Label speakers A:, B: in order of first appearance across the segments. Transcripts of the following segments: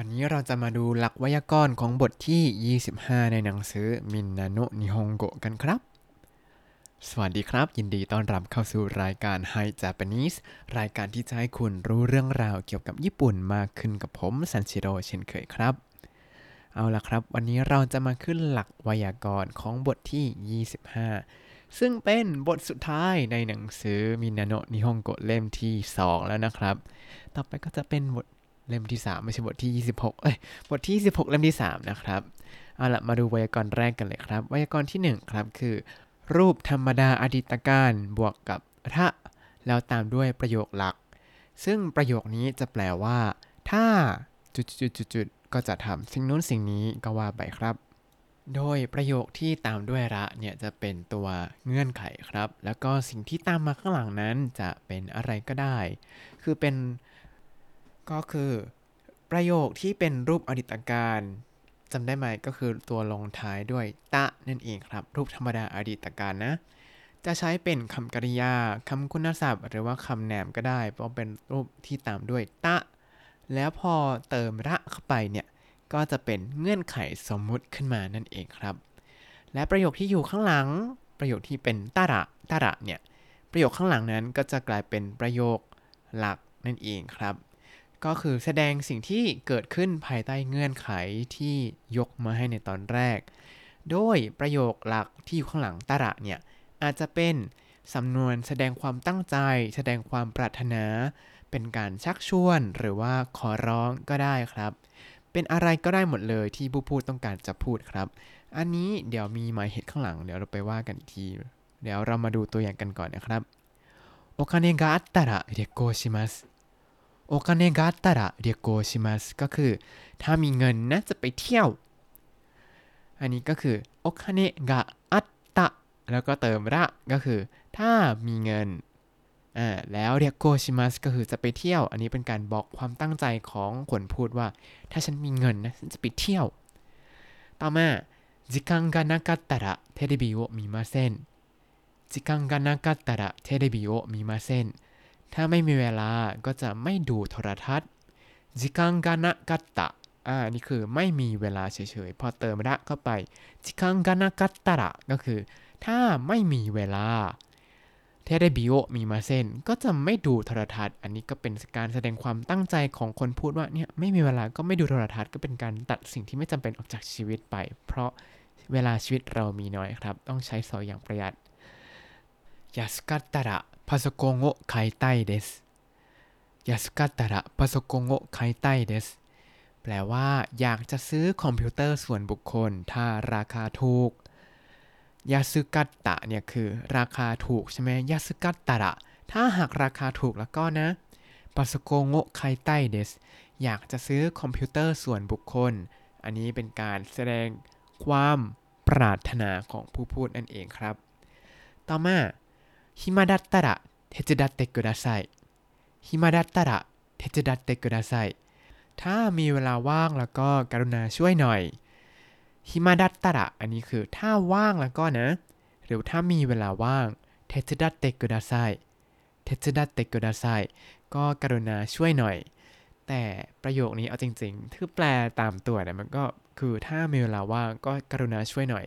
A: วันนี้เราจะมาดูหลักไวยากรณ์ของบทที่ 25 ในหนังสือมินนาโนะนิฮงโกะกันครับ สวัสดีครับ ยินดีต้อนรับเข้าสู่รายการ Hi Japanese รายการที่จะให้คุณรู้เรื่องราวเกี่ยวกับญี่ปุ่นมากขึ้นกับผมซันชิโร่เช่นเคยครับ เอาละครับ วันนี้เราจะมาขึ้นหลักไวยากรณ์ของบทที่ 25 ซึ่งเป็นบทสุดท้ายในหนังสือมินนาโนะนิฮงโกะเล่มที่ 2 แล้วนะครับ ต่อไปก็จะเป็นบท เล่มที่ 3 ไม่ใช่บทที่ 26 เอ้ย บทที่ 26 เล่มที่ 3 นะครับ เอาละมาดูไวยากรณ์แรกกันเลยครับ ไวยากรณ์ที่ 1 ครับ คือ รูปธรรมดาอดีตการบวกกับถ้าแล้วตามด้วยประโยคหลัก ซึ่งประโยคนี้จะแปลว่า ถ้าจุดๆๆๆก็จะทำสิ่งนู้นสิ่งนี้ก็ว่าไปครับ โดยประโยคที่ตามด้วยระเนี่ยจะเป็นตัวเงื่อนไขครับ แล้วก็สิ่งที่ตามมาข้างหลังนั้นจะเป็นอะไรก็ได้ คือเป็น ก็คือประโยคที่เป็นรูปอดีตการจำได้ไหมก็คือตัวลงท้ายด้วยตะนั่นเองครับ รูปธรรมดาอดีตการนะ จะใช้เป็นคำกริยาคำคุณศัพท์ หรือว่าคำแหนมก็ได้ เพราะเป็นรูปที่ตามด้วยตะ แล้วพอเติมระเข้าไปเนี่ย ก็จะเป็นเงื่อนไขสมมุติขึ้นมานั่นเองครับ และประโยคที่อยู่ข้างหลัง ประโยคที่เป็นตาระตาระเนี่ยประโยคข้างหลังนั้นก็จะกลายเป็นประโยคหลักนั่นเองครับ ก็คือแสดงสิ่งที่เกิดขึ้นภายใต้เงื่อนไขที่ยกมาให้ในตอนแรก โดยประโยคหลักที่อยู่ข้างหลังตระเนี่ยอาจจะเป็นสำนวนแสดงความตั้งใจ แสดงความปรารถนา เป็นการชักชวนหรือว่าขอร้องก็ได้ครับ เป็นอะไรก็ได้หมดเลยที่ผู้พูดต้องการจะพูดครับ อันนี้เดี๋ยวมีหมายเหตุข้างหลังเดี๋ยวเราไปว่ากันอีกที เดี๋ยวเรามาดูตัวอย่างกันก่อนนะครับโอคาเนกะอัตตาระเรโกชิมัส โอคาเนกาตระเรียโกชิมัสก็คือ ถ้ามีเงินนะจะไปเที่ยว อันนี้ก็คือโอคาเนกาอัตตะแล้วก็เติมระก็คือ ถ้ามีเงินอ่าแล้วเรียโกชิมัสก็คือจะไปเที่ยว อันนี้เป็นการบอกความตั้งใจของคนพูดว่า ถ้าฉันมีเงินนะฉันจะไปเที่ยว ต่อมา時間がなかったらテレビを見ません時間がなかったらテレビを見ません ถ้าไม่มีเวลาก็จะไม่ดูโทรทัศน์時間がなかった อ่านี่คือไม่มีเวลาเฉยๆ พอเติม ら เข้าไป 時間がなかったら ก็คือ ถ้าไม่มีเวลาテレビを見ません ก็จะไม่ดูโทรทัศน์ อันนี้ก็เป็นการแสดงความตั้งใจของคนพูดว่าเนี่ยไม่มีเวลาก็ไม่ดูโทรทัศน์ก็เป็นการตัดสิ่งที่ไม่จำเป็นออกจากชีวิตไป เพราะเวลาชีวิตเรามีน้อยครับ ต้องใช้สอยอย่างประหยัดยาสกัตตะระ パソコンを買いたいです安かったらパソコンを買いたいですแปลว่า อยากจะซื้อคอมพิวเตอร์ส่วนบุคคล ถ้าราคาถูก ยาซึกัตตะเนี่ยคือราคาถูกใช่ไหมยาซึกัตตะระถ้าหากราคาถูกแล้วก็นะปัสโกโงไคไตเดสอยากจะซื้อคอมพิวเตอร์ส่วนบุคคล อันนี้เป็นการแสดงความปรารถนาของผู้พูดนั่นเองครับ ต่อมา ฮิมาดัตตะระเทจดัตเตกุดาไซฮิมาดัตตะระเทจดัตเตกุดาไซถ้ามีเวลาว่างแล้วก็กรุณาช่วยหน่อยฮิมาดัตตระอันนี้คือถ้าว่างแล้วก็นะ หรือถ้ามีเวลาว่างเทจดัตเตกุดาไซเทจดัตเตกุดาไซก็กรุณาช่วยหน่อย แต่ประโยคนี้เอาจริงๆ ถ้าแปลตามตัวเนี่ยมันก็คือถ้ามีเวลาว่างก็กรุณาช่วยหน่อย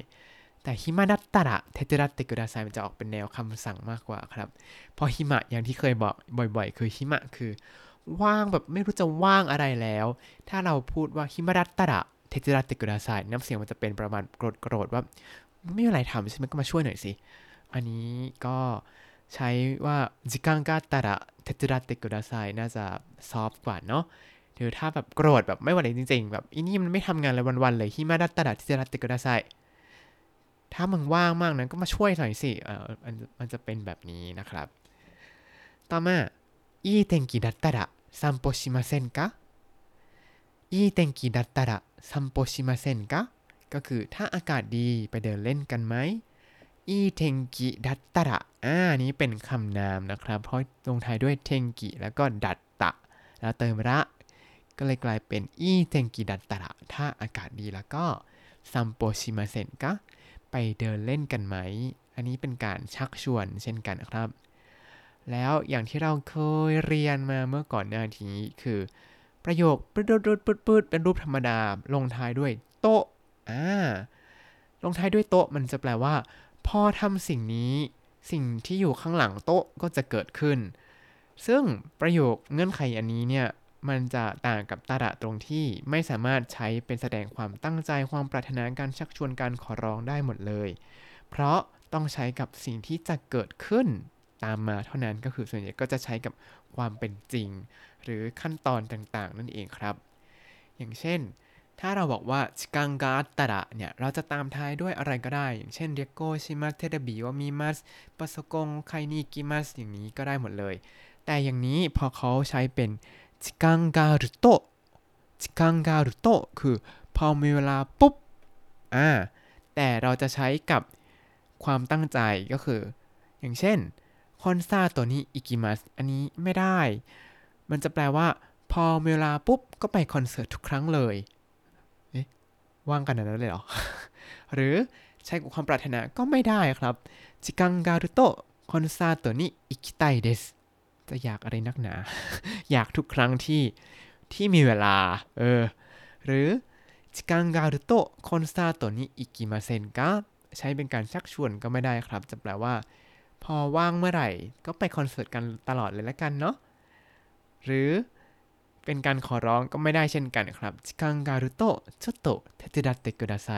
A: แต่ฮิมาดัตตะระเทจดัตเตกุดาไซมันจะออกเป็นแนวคำสั่งมากกว่าครับ เพราะหิมะอย่างที่เคยบอกบ่อย ๆ คือหิมะคือ ว่างแบบไม่รู้จะว่างอะไรแล้ว ถ้าเราพูดว่าฮิมาดัตตะระเทจดัตเตกุดาไซน้ำเสียงมันจะเป็นประมาณโกรธๆว่าไม่มีอะไรทำใช่ไหมก็มาช่วยหน่อยสิ อันนี้ก็ใช้ว่าจิกังกาตาระเทจดัตเตกุดาไซน่าจะซอฟกว่าเนาะหรือถ้าแบบโกรธแบบไม่ไหวจริงๆ แบบอีนี่มันไม่ทำงานเลยวันๆเลยฮิมาดัตตาระเทจดัตเตกุดาไซ ถ้ามึงว่างมากนั้นก็มาช่วยหน่อยสิเออมันมันจะเป็นแบบนี้นะครับ ต่อมาอีเทนกิดัตตระซัมโปชิมาเซนกะいい天気だったら散歩しませんか ก็คือถ้าอากาศดีไปเดินเล่นกันไหมいい天気だったら อ่านี้เป็นคำนามนะครับ เพราะลงท้ายด้วย 天気 แล้วก็ だった แล้วเติม ら ก็เลยกลายเป็น いい天気だったら ถ้าอากาศดีแล้วก็ 散歩しませんか ไปเดินเล่นกันไหม อันนี้เป็นการชักชวนเช่นกันครับ แล้วอย่างที่เราเคยเรียนมาเมื่อก่อนหน้านี้คือ ประโยคปืดปืดปืดปืดเป็นรูปธรรมดา ลงท้ายด้วยโต๊ะอ่าลงท้ายด้วยโต๊ะมันจะแปลว่า พอทำสิ่งนี้สิ่งที่อยู่ข้างหลังโต๊ะก็จะเกิดขึ้น ซึ่งประโยคเงื่อนไขอันนี้เนี่ย มันจะต่างกับตาระตรงที่ไม่สามารถใช้เป็นแสดงความตั้งใจความปรารถนาการชักชวนการขอร้องได้หมดเลย เพราะต้องใช้กับสิ่งที่จะเกิดขึ้นตามมาเท่านั้นก็คือส่วนใหญ่ก็จะใช้กับความเป็นจริง หรือขั้นตอนต่างๆ นั่นเองครับ อย่างเช่น ถ้าเราบอกว่าชิกังกาตระเนี่ยเราจะตามท้ายด้วยอะไรก็ได้ อย่างเช่นเรียกโกชิมัสเทเดบิว่ามีมัสปัสกงไคนิกิมัสอย่างนี้ก็ได้หมดเลย แต่อย่างนี้พอเขาใช้เป็น ชิกังการุโตชิกังการุโตคือพอมีเวลาปุ๊บอ่าแต่เราจะใช้กับความตั้งใจก็คือ อย่างเช่นコンサートに行きます อันนี้ไม่ได้ มันจะแปลว่า พอเวลาปุ๊บ ก็ไปคอนเสิร์ตทุกครั้งเลยเอ๊ะว่างกันนั้นเลยเหรอ หรือใช้กับความปรารถนาก็ไม่ได้ครับ時間があるとコンサートに行きたいです จะอยากอะไรนักหนา อยากทุกครั้งที่ที่มีเวลา เออ หรือจิกังการุโตคอนซาตัวนี้อิกิมาเซนกะใช้เป็นการชักชวนก็ไม่ได้ครับ จะแปลว่า พอว่างเมื่อไหร่ ก็ไปคอนเสิร์ตกันตลอดเลยละกันเนาะ หรือเป็นการขอร้องก็ไม่ได้เช่นกันครับชิคังการุโตะชโตะเทติดัตเตกุดาไซ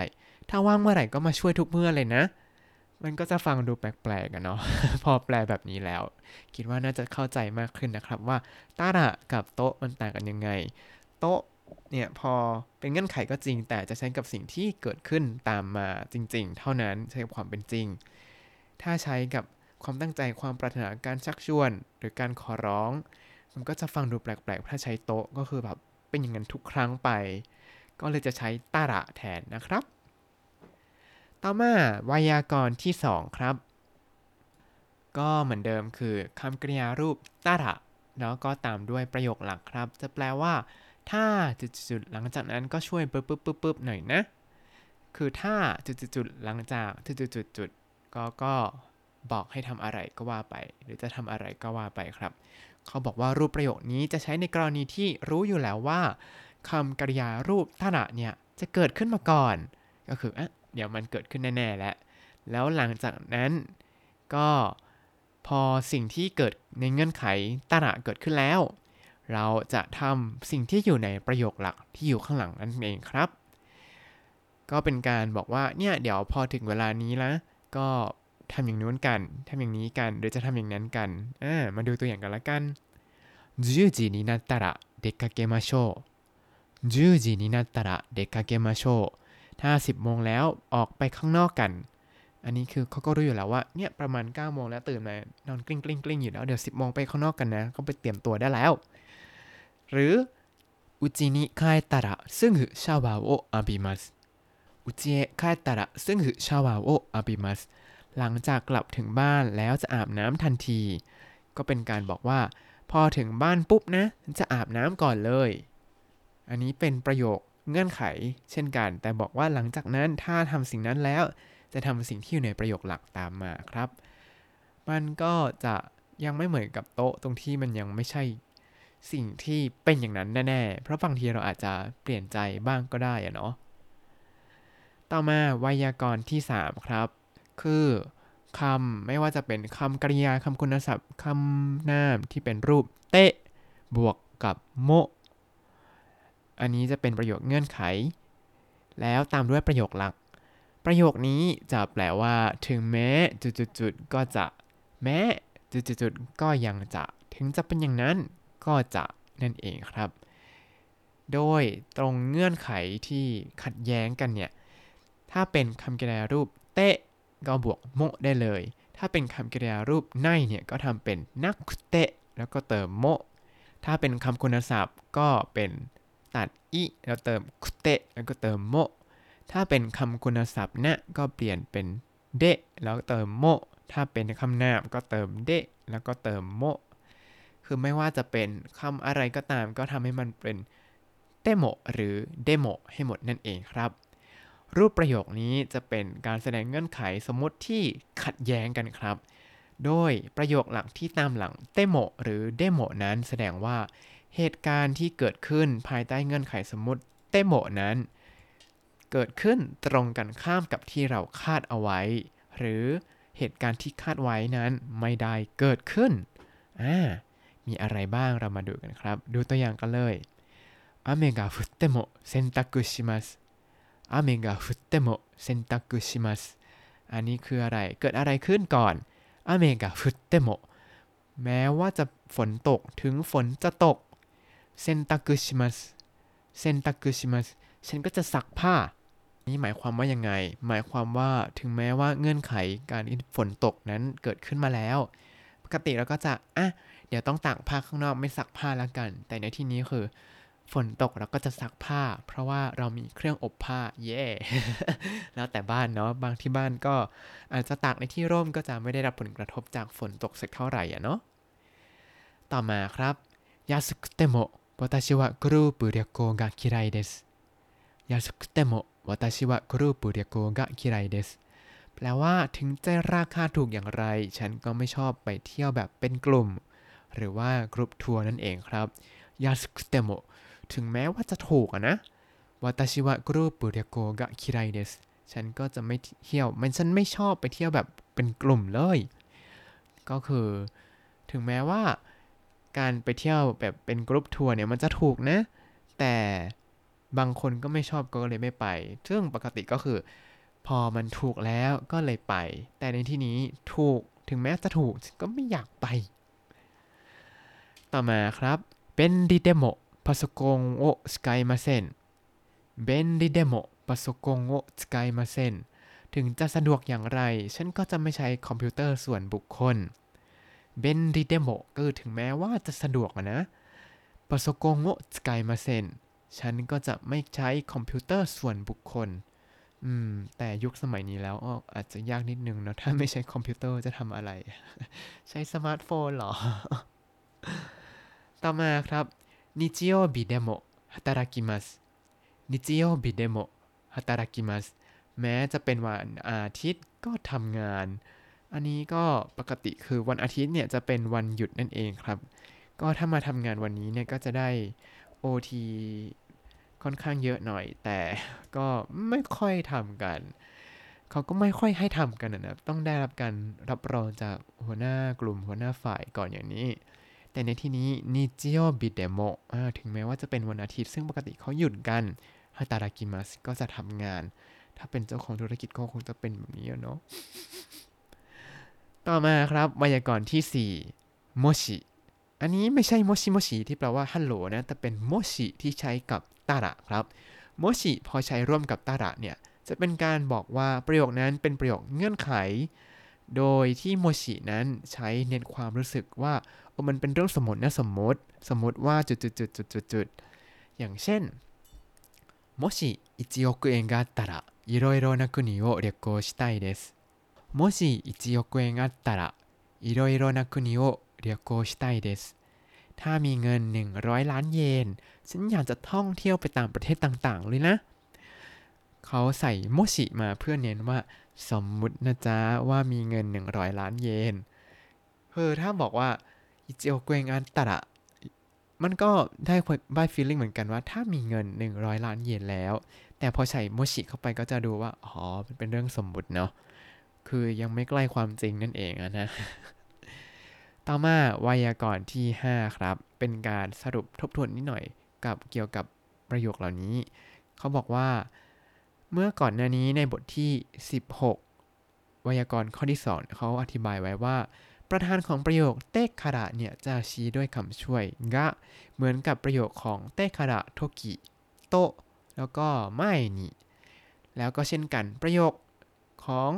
A: ถ้าว่างเมื่อไหร่ก็มาช่วยทุกเมื่อเลยนะ มันก็จะฟังดูแปลกๆกันเนาะ พอแปลแบบนี้แล้ว คิดว่าน่าจะเข้าใจมากขึ้นนะครับว่าตาระกับโต๊ะมันต่างกันยังไง โต๊ะเนี่ยพอเป็นเงื่อนไขก็จริง แต่จะใช้กับสิ่งที่เกิดขึ้นตามมาจริง ๆ เท่านั้นใช้กับความเป็นจริง ถ้าใช้กับความตั้งใจความปรารถนาการชักชวน หรือการขอร้อง มันก็จะฟังดูแปลกๆ ถ้าใช้โต๊ะก็คือแบบเป็นอย่างนั้นทุกครั้งไป ก็เลยจะใช้ตาระแทนนะครับ ต่อมาไวยากรณ์ที่ 2 ครับ ก็เหมือนเดิมคือคำกริยารูปตาระแล้วก็ตามด้วยประโยคหลักครับ จะแปลว่า ถ้าจุดๆหลังจากนั้นก็ช่วยปึ๊บปึ๊บปึ๊บปึ๊บหน่อยนะ คือถ้าจุดๆหลังจากจุดๆๆก็ก็บอกให้ทำอะไรก็ว่าไป หรือจะทำอะไรก็ว่าไปครับ เขาบอกว่ารูปประโยคนี้จะใช้ในกรณีที่รู้อยู่แล้วว่าคำกริยารูปท่านะเนี่ยจะเกิดขึ้นมาก่อน ก็คืออะ เดี๋ยวมันเกิดขึ้นแน่ๆแล้ว แล้วหลังจากนั้นก็พอสิ่งที่เกิดในเงื่อนไขตระเกิดขึ้นแล้ว เราจะทำสิ่งที่อยู่ในประโยคหลักที่อยู่ข้างหลังนั่นเองครับ ก็เป็นการบอกว่าเนี่ยเดี๋ยวพอถึงเวลานี้แล้วก็ทำอย่างนู้นกัน ทำอย่างนี้กัน หรือจะทำอย่างนั้นกัน อ่า มาดูตัวอย่างกันละกัน10時になったら出かけましょう10時になったら出かけましょう ถ้า 10โมงแล้วออกไปข้างนอกกัน อันนี้คือเขาก็รู้อยู่แล้วว่าเนี่ยประมาณ9โมงแล้วตื่นมานอนกลิ้งกลิ้งกลิ้งอยู่แล้วเดี๋ยว10โมงไปข้างนอกกันนะ ก็ไปเตรียมตัวได้แล้ว หรือうちに帰ったらすぐシャワーを浴びますうちへ帰ったらすぐシャワーを浴びます หลังจากกลับถึงบ้านแล้วจะอาบน้ำทันที ก็เป็นการบอกว่า พอถึงบ้านปุ๊บนะ จะอาบน้ำก่อนเลย อันนี้เป็นประโยค เงื่อนไขเช่นกัน แต่บอกว่าหลังจากนั้นถ้าทำสิ่งนั้นแล้วจะทำสิ่งที่อยู่ในประโยคหลักตามมาครับ มันก็จะยังไม่เหมือนกับโต๊ะตรงที่มันยังไม่ใช่สิ่งที่เป็นอย่างนั้นแน่ๆ เพราะบางทีเราอาจจะเปลี่ยนใจบ้างก็ได้อะเนาะ ต่อมาไวยากรณ์ที่ 3 ครับ คือคำไม่ว่าจะเป็นคำกริยาคำคุณศัพท์คำนามที่เป็นรูปเตะบวกกับโม อันนี้จะเป็นประโยคเงื่อนไข แล้วตามด้วยประโยคหลัก ประโยคนี้จะแปลว่า ถึงแม้จุดๆก็จะ แม้จุดๆก็ยังจะ ถึงจะเป็นอย่างนั้นก็จะนั่นเองครับ โดยตรงเงื่อนไขที่ขัดแย้งกันเนี่ย ถ้าเป็นคำกริยารูปเตะก็บวกโมได้เลย ถ้าเป็นคำกริยารูปไนเนี่ยก็ทำเป็นนักเตะแล้วก็เติมโมถ้าเป็นคำคุณศัพท์ก็เป็น ตัดอีแล้วเติมคุเตะแล้วก็เติมโมถ้าเป็นคำคุณศัพท์นะก็เปลี่ยนเป็นเดแล้วเติมโมถ้าเป็นคำนามก็เติมเดแล้วก็เติมโมคือไม่ว่าจะเป็นคำอะไรก็ตาม ก็ทำให้มันเป็น ても หรือ でも ให้หมดนั่นเองครับ รูปประโยคนี้จะเป็นการแสดงเงื่อนไขสมมติที่ขัดแย้งกันครับ โดยประโยคหลักที่ตามหลัง ても หรือ でも นั้นแสดงว่า เหตุการณ์ที่เกิดขึ้นภายใต้เงื่อนไขสมมติเตโมนั้น เกิดขึ้นตรงกันข้ามกับที่เราคาดเอาไว้ หรือเหตุการณ์ที่คาดไว้นั้นไม่ได้เกิดขึ้นอ่ามีอะไรบ้างเรามาดูกันครับ ดูตัวอย่างกันเลย雨が降っても洗濯します雨が降っても洗濯しますอันนี้คืออะไร เกิดอะไรขึ้นก่อน雨が降ってもแม้ว่าจะฝนตกถึงฝนจะตก เซนตากุชิมัสเซนตากุชิมัสฉันก็จะซักผ้า นี่หมายความว่ายังไง หมายความว่าถึงแม้ว่าเงื่อนไขการฝนตกนั้นเกิดขึ้นมาแล้ว ปกติเราก็จะ อะ เดี๋ยวต้องตากผ้าข้างนอกไม่ซักผ้าแล้วกัน แต่ในที่นี้คือ ฝนตกเราก็จะซักผ้า เพราะว่าเรามีเครื่องอบผ้า เย่ yeah! แล้วแต่บ้านเนาะ บางที่บ้านก็อาจจะตากในที่ร่มก็จะไม่ได้รับผลกระทบจากฝนตกสักเท่าไหร่อะเนาะ ต่อมาครับยาสึกเตโมะ 私はグループ旅行が嫌いです安くても私はグループ旅行が嫌いですแปลว่าถึงจะราคาถูกอย่างไร ฉันก็ไม่ชอบไปเที่ยวแบบเป็นกลุ่ม หรือว่ากรุ๊ปทัวร์นั่นเองครับยาสุกุเตโมะถึงแม้ว่าจะถูกอะนะวาตาชิวะกรุ๊ปเรียโกกะคิไรเดสฉันก็จะไม่เที่ยว มันฉันไม่ชอบไปเที่ยวแบบเป็นกลุ่มเลย ก็คือ ถึงแม้ว่า การไปเที่ยวแบบเป็นกรุ๊ปทัวร์เนี่ยมันจะถูกนะ แต่บางคนก็ไม่ชอบก็เลยไม่ไป ซึ่งปกติก็คือ พอมันถูกแล้วก็เลยไป แต่ในที่นี้ถูกถึงแม้จะถูกก็ไม่อยากไป ต่อมาครับเป็นดิเดโมパソコンを使いません便利でもパソコンを使いませんถึงจะสะดวกอย่างไร ฉันก็จะไม่ใช้คอมพิวเตอร์ส่วนบุคคล 便利でもก็คือถึงแม้ว่าจะสะดวกนะパソコンを使いません ฉันก็จะไม่ใช้คอมพิวเตอร์ส่วนบุคคล อืม แต่ยุคสมัยนี้แล้วอาจจะยากนิดนึงเนาะ ถ้าไม่ใช้คอมพิวเตอร์จะทำอะไร ใช้สมาร์ทโฟนหรอ ต่อมาครับ日曜日でも働きます日曜日でも働きます แม้จะเป็นวันอาทิตย์ก็ทำงาน อันนี้ก็ปกติคือวันอาทิตย์เนี่ยจะเป็นวันหยุดนั่นเองครับ ก็ถ้ามาทำงานวันนี้เนี่ยก็จะได้ OT ค่อนข้างเยอะหน่อย แต่ก็ไม่ค่อยทำกัน เขาก็ไม่ค่อยให้ทำกันนะต้องได้รับการรับรองจากหัวหน้ากลุ่มหัวหน้าฝ่ายก่อนอย่างนี้ แต่ในที่นี้นิจิโอบิเดโมถึงแม้ว่าจะเป็นวันอาทิตย์ ซึ่งปกติเขาหยุดกัน働きます ก็จะทำงาน ถ้าเป็นเจ้าของธุรกิจก็คงจะเป็นแบบนี้เนาะ ต่อมาครับไวยากรณ์ที่4โมชิ อันนี้ไม่ใช่โมชิโมชิที่แปลว่าฮัลโหลนะ แต่เป็นโมชิที่ใช้กับตาระครับ โมชิพอใช้ร่วมกับตาระเนี่ย จะเป็นการบอกว่าประโยคนั้นเป็นประโยคเงื่อนไข โดยที่โมชินั้นใช้เน้นความรู้สึกว่าโอ้มันเป็นเรื่องสมมตินะสมมติ สมมติว่าจุดจุดจุดจุดจุดจุดอย่างเช่นもし1億円があったらいろいろな国を旅行したいです もし1億円あったらいろいろな国を旅行したいですถ้ามีเงิน 100 ล้านเยน ฉันอยากจะท่องเที่ยวไปตามประเทศต่างๆ เลยนะ เขาใส่โมชิมาเพื่อเน้นว่า สมมุตินะจ๊ะว่ามีเงิน 100 ล้านเยนเออถ้าบอกว่าอิจิโอเกงอันตระมันก็ได้บายฟีลลิ่งเหมือนกันว่าถ้ามีเงิน 100 ล้านเยนแล้ว แต่พอใส่โมชิเข้าไปก็จะดูว่า อ๋อมันเป็นเรื่องสมมุติเนาะ คือยังไม่ใกล้ความจริงนั่นเองนะ ต่อมาไวยากรณ์ที่ 5 ครับ เป็นการสรุปทบทวนนิดหน่อยกับเกี่ยวกับประโยคเหล่านี้ เขาบอกว่า เมื่อก่อนหน้านี้ในบทที่ 16 ไวยากรณ์ข้อที่ 2 เขาอธิบายไว้ว่า ประธานของประโยคเตคาระเนี่ยจะชี้ด้วยคำช่วยกะเหมือนกับประโยคของเตคาระโทกิโตแล้วก็ไม่นิแล้วก็เช่นกันประโยคของ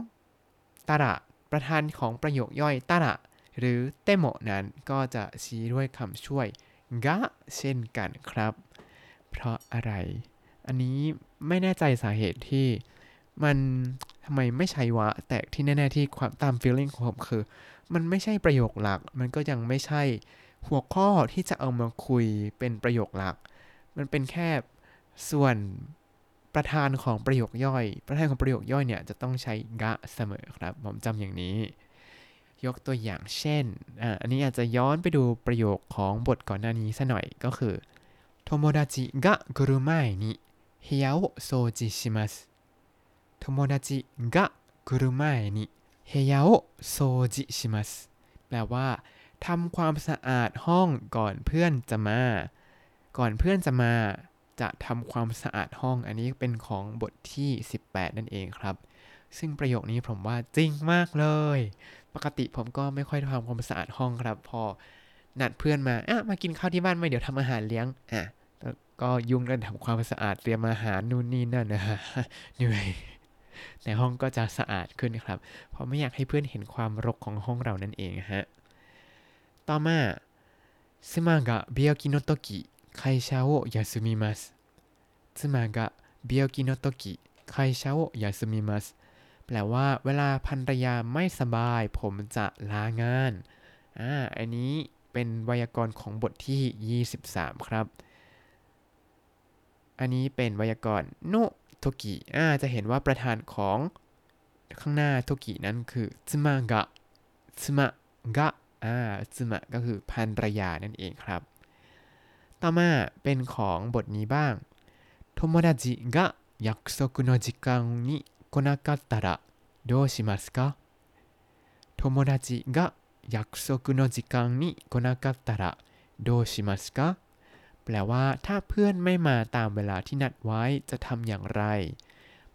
A: ตระประธานของประโยคย่อยตระหรือเตโมนั้นก็จะชี้ด้วยคำช่วยกะเช่นกันครับ เพราะอะไร อันนี้ไม่แน่ใจสาเหตุที่มันทำไมไม่ใช้วะ แต่ที่แน่ๆที่ความตาม feeling ของผมคือ มันไม่ใช่ประโยคหลัก มันก็ยังไม่ใช่หัวข้อที่จะเอามาคุยเป็นประโยคหลัก มันเป็นแค่ส่วน ประธานของประโยคย่อย ประธานของประโยคย่อยเนี่ยจะต้องใช้กะเสมอครับ ผมจำอย่างนี้ ยกตัวอย่างเช่นอ่าอันนี้อาจจะย้อนไปดูประโยคของบทก่อนหน้านี้ซะหน่อยก็คือโทโมดาจิกะกรุไมนิเฮียวโซจิชิมัสโทโมดาจิกะกรุไมนิเฮียวโซจิชิมัสแปลว่าทำความสะอาดห้องก่อนเพื่อนจะมา ก่อนเพื่อนจะมา จะทำความสะอาดห้อง อันนี้เป็นของบทที่ 18 นั่นเองครับ ซึ่งประโยคนี้ผมว่าจริงมากเลย ปกติผมก็ไม่ค่อยทำความสะอาดห้องครับ พอนัดเพื่อนมาอะมากินข้าวที่บ้านไหมเดี๋ยวทำอาหารเลี้ยงอะก็ยุ่งกันทำความสะอาดเตรียมอาหารนู่นนี่นั่นนะฮะเหนื่อยในห้องก็จะสะอาดขึ้นครับ เพราะไม่อยากให้เพื่อนเห็นความรกของห้องเรานั่นเองฮะ ต่อมาเซมากะเบียกิโนโตกิ 会社を休みます妻が病気の時会社を休みますแปลว่า เวลาภรรยาไม่สบาย ผมจะลางานอ่าอันนี้เป็นไวยากรณ์ของบทที่ 23 ครับ อันนี้เป็นไวยากรณ์โนโทกิอ่าจะเห็นว่าประธานของข้างหน้าโทกินั้นคือซึมะกะซึมะกะอ่าซึมะก็คือภรรยานั่นเองครับ ต่อมาเป็นของบทนี้บ้างโทโมดาจิが約束の時間に来なかったらどうしますか友達が約束の時間に来なかったらどうしますかแปลว่า ถ้าเพื่อนไม่มาตามเวลาที่นัดไว้จะทำอย่างไร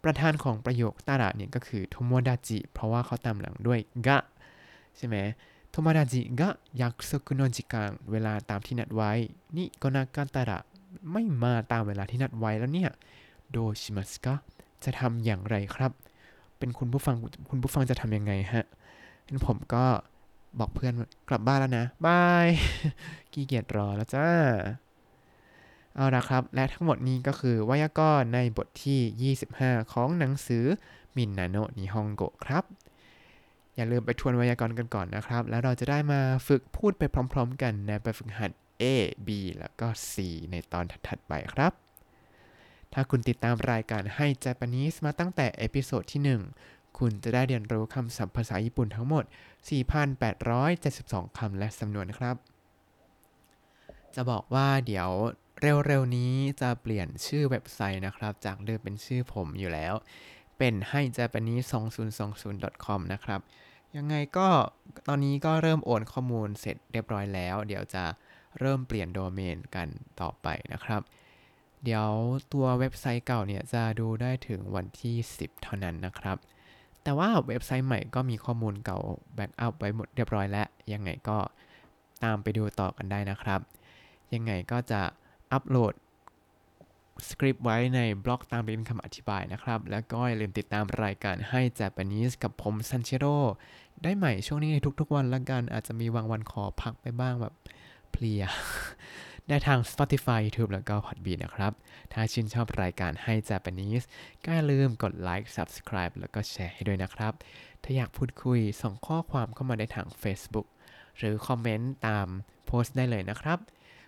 A: ประธานของประโยคตาระเนี่ยก็คือโทโมดาจิเพราะว่าเขาตามหลังด้วยกะใช่ไหม โทโมดาจิกะยักซกุโนจิกังเวลาตามที่นัดไว้ นี่ก็นาการตระไม่มาตามเวลาที่นัดไว้แล้วเนี่ย โดชิมัสกะจะทำอย่างไรครับ เป็นคุณผู้ฟังคุณผู้ฟังจะทำยังไงฮะงั้นผมก็บอกเพื่อนกลับบ้านแล้วนะบายขี้เกียจรอแล้วจ้า เอาละครับ และทั้งหมดนี้ก็คือไวยากรณ์ในบทที่ 25 ของหนังสือมินนาโนะนิฮงโกะครับ อย่าลืมไปทวนไวยากรณ์กันก่อนนะครับ แล้วเราจะได้มาฝึกพูดไปพร้อม ๆ กันนแบบฝึกหัด A B แล้วก็ C ในตอนถัดๆไปครับ ถ้าคุณติดตามรายการให้ Japanese มาตั้งแต่ episode ที่ 1 คุณจะได้เรียนรู้คำศัพท์ภาษาญี่ปุ่นทั้งหมด 4,872 คำและสำนวนครับ จะบอกว่าเดี๋ยวเร็วๆนี้จะเปลี่ยนชื่อเว็บไซต์นะครับ จากเดิมเป็นชื่อผมอยู่แล้ว เป็น Hi japanese 2020 com นะครับ ยังไงก็ตอนนี้ก็เริ่มโอนข้อมูลเสร็จเรียบร้อยแล้ว เดี๋ยวจะเริ่มเปลี่ยนโดเมนกันต่อไปนะครับ เดี๋ยวตัวเว็บไซต์เก่าเนี่ยจะดูได้ถึงวันที่ 10 เท่านั้นนะครับ แต่ว่าเว็บไซต์ใหม่ก็มีข้อมูลเก่า backup ไว้หมดเรียบร้อยแล้ว ยังไงก็ตามไปดูต่อกันได้นะครับ ยังไงก็จะอัปโหลด สคริปต์ไว้ในบล็อกตามลิงก์คำอธิบายนะครับ แล้วก็อย่าลืมติดตามรายการให้ Japanese กับผมซันเชโร่ได้ใหม่ช่วงนี้ในทุกๆวันละกันอาจจะมีบางวันขอพักไปบ้างแบบเพลีย ได้ทาง Spotify YouTube แล้วก็ Podbean นะครับ ถ้าชื่นชอบรายการให้ Japanese ก็อย่าลืมกดไลค์ Subscribe แล้วก็แชร์ให้ด้วยนะครับ ถ้าอยากพูดคุยส่งข้อความเข้ามาได้ทาง Facebook หรือคอมเมนต์ตามโพสต์ได้เลยนะครับ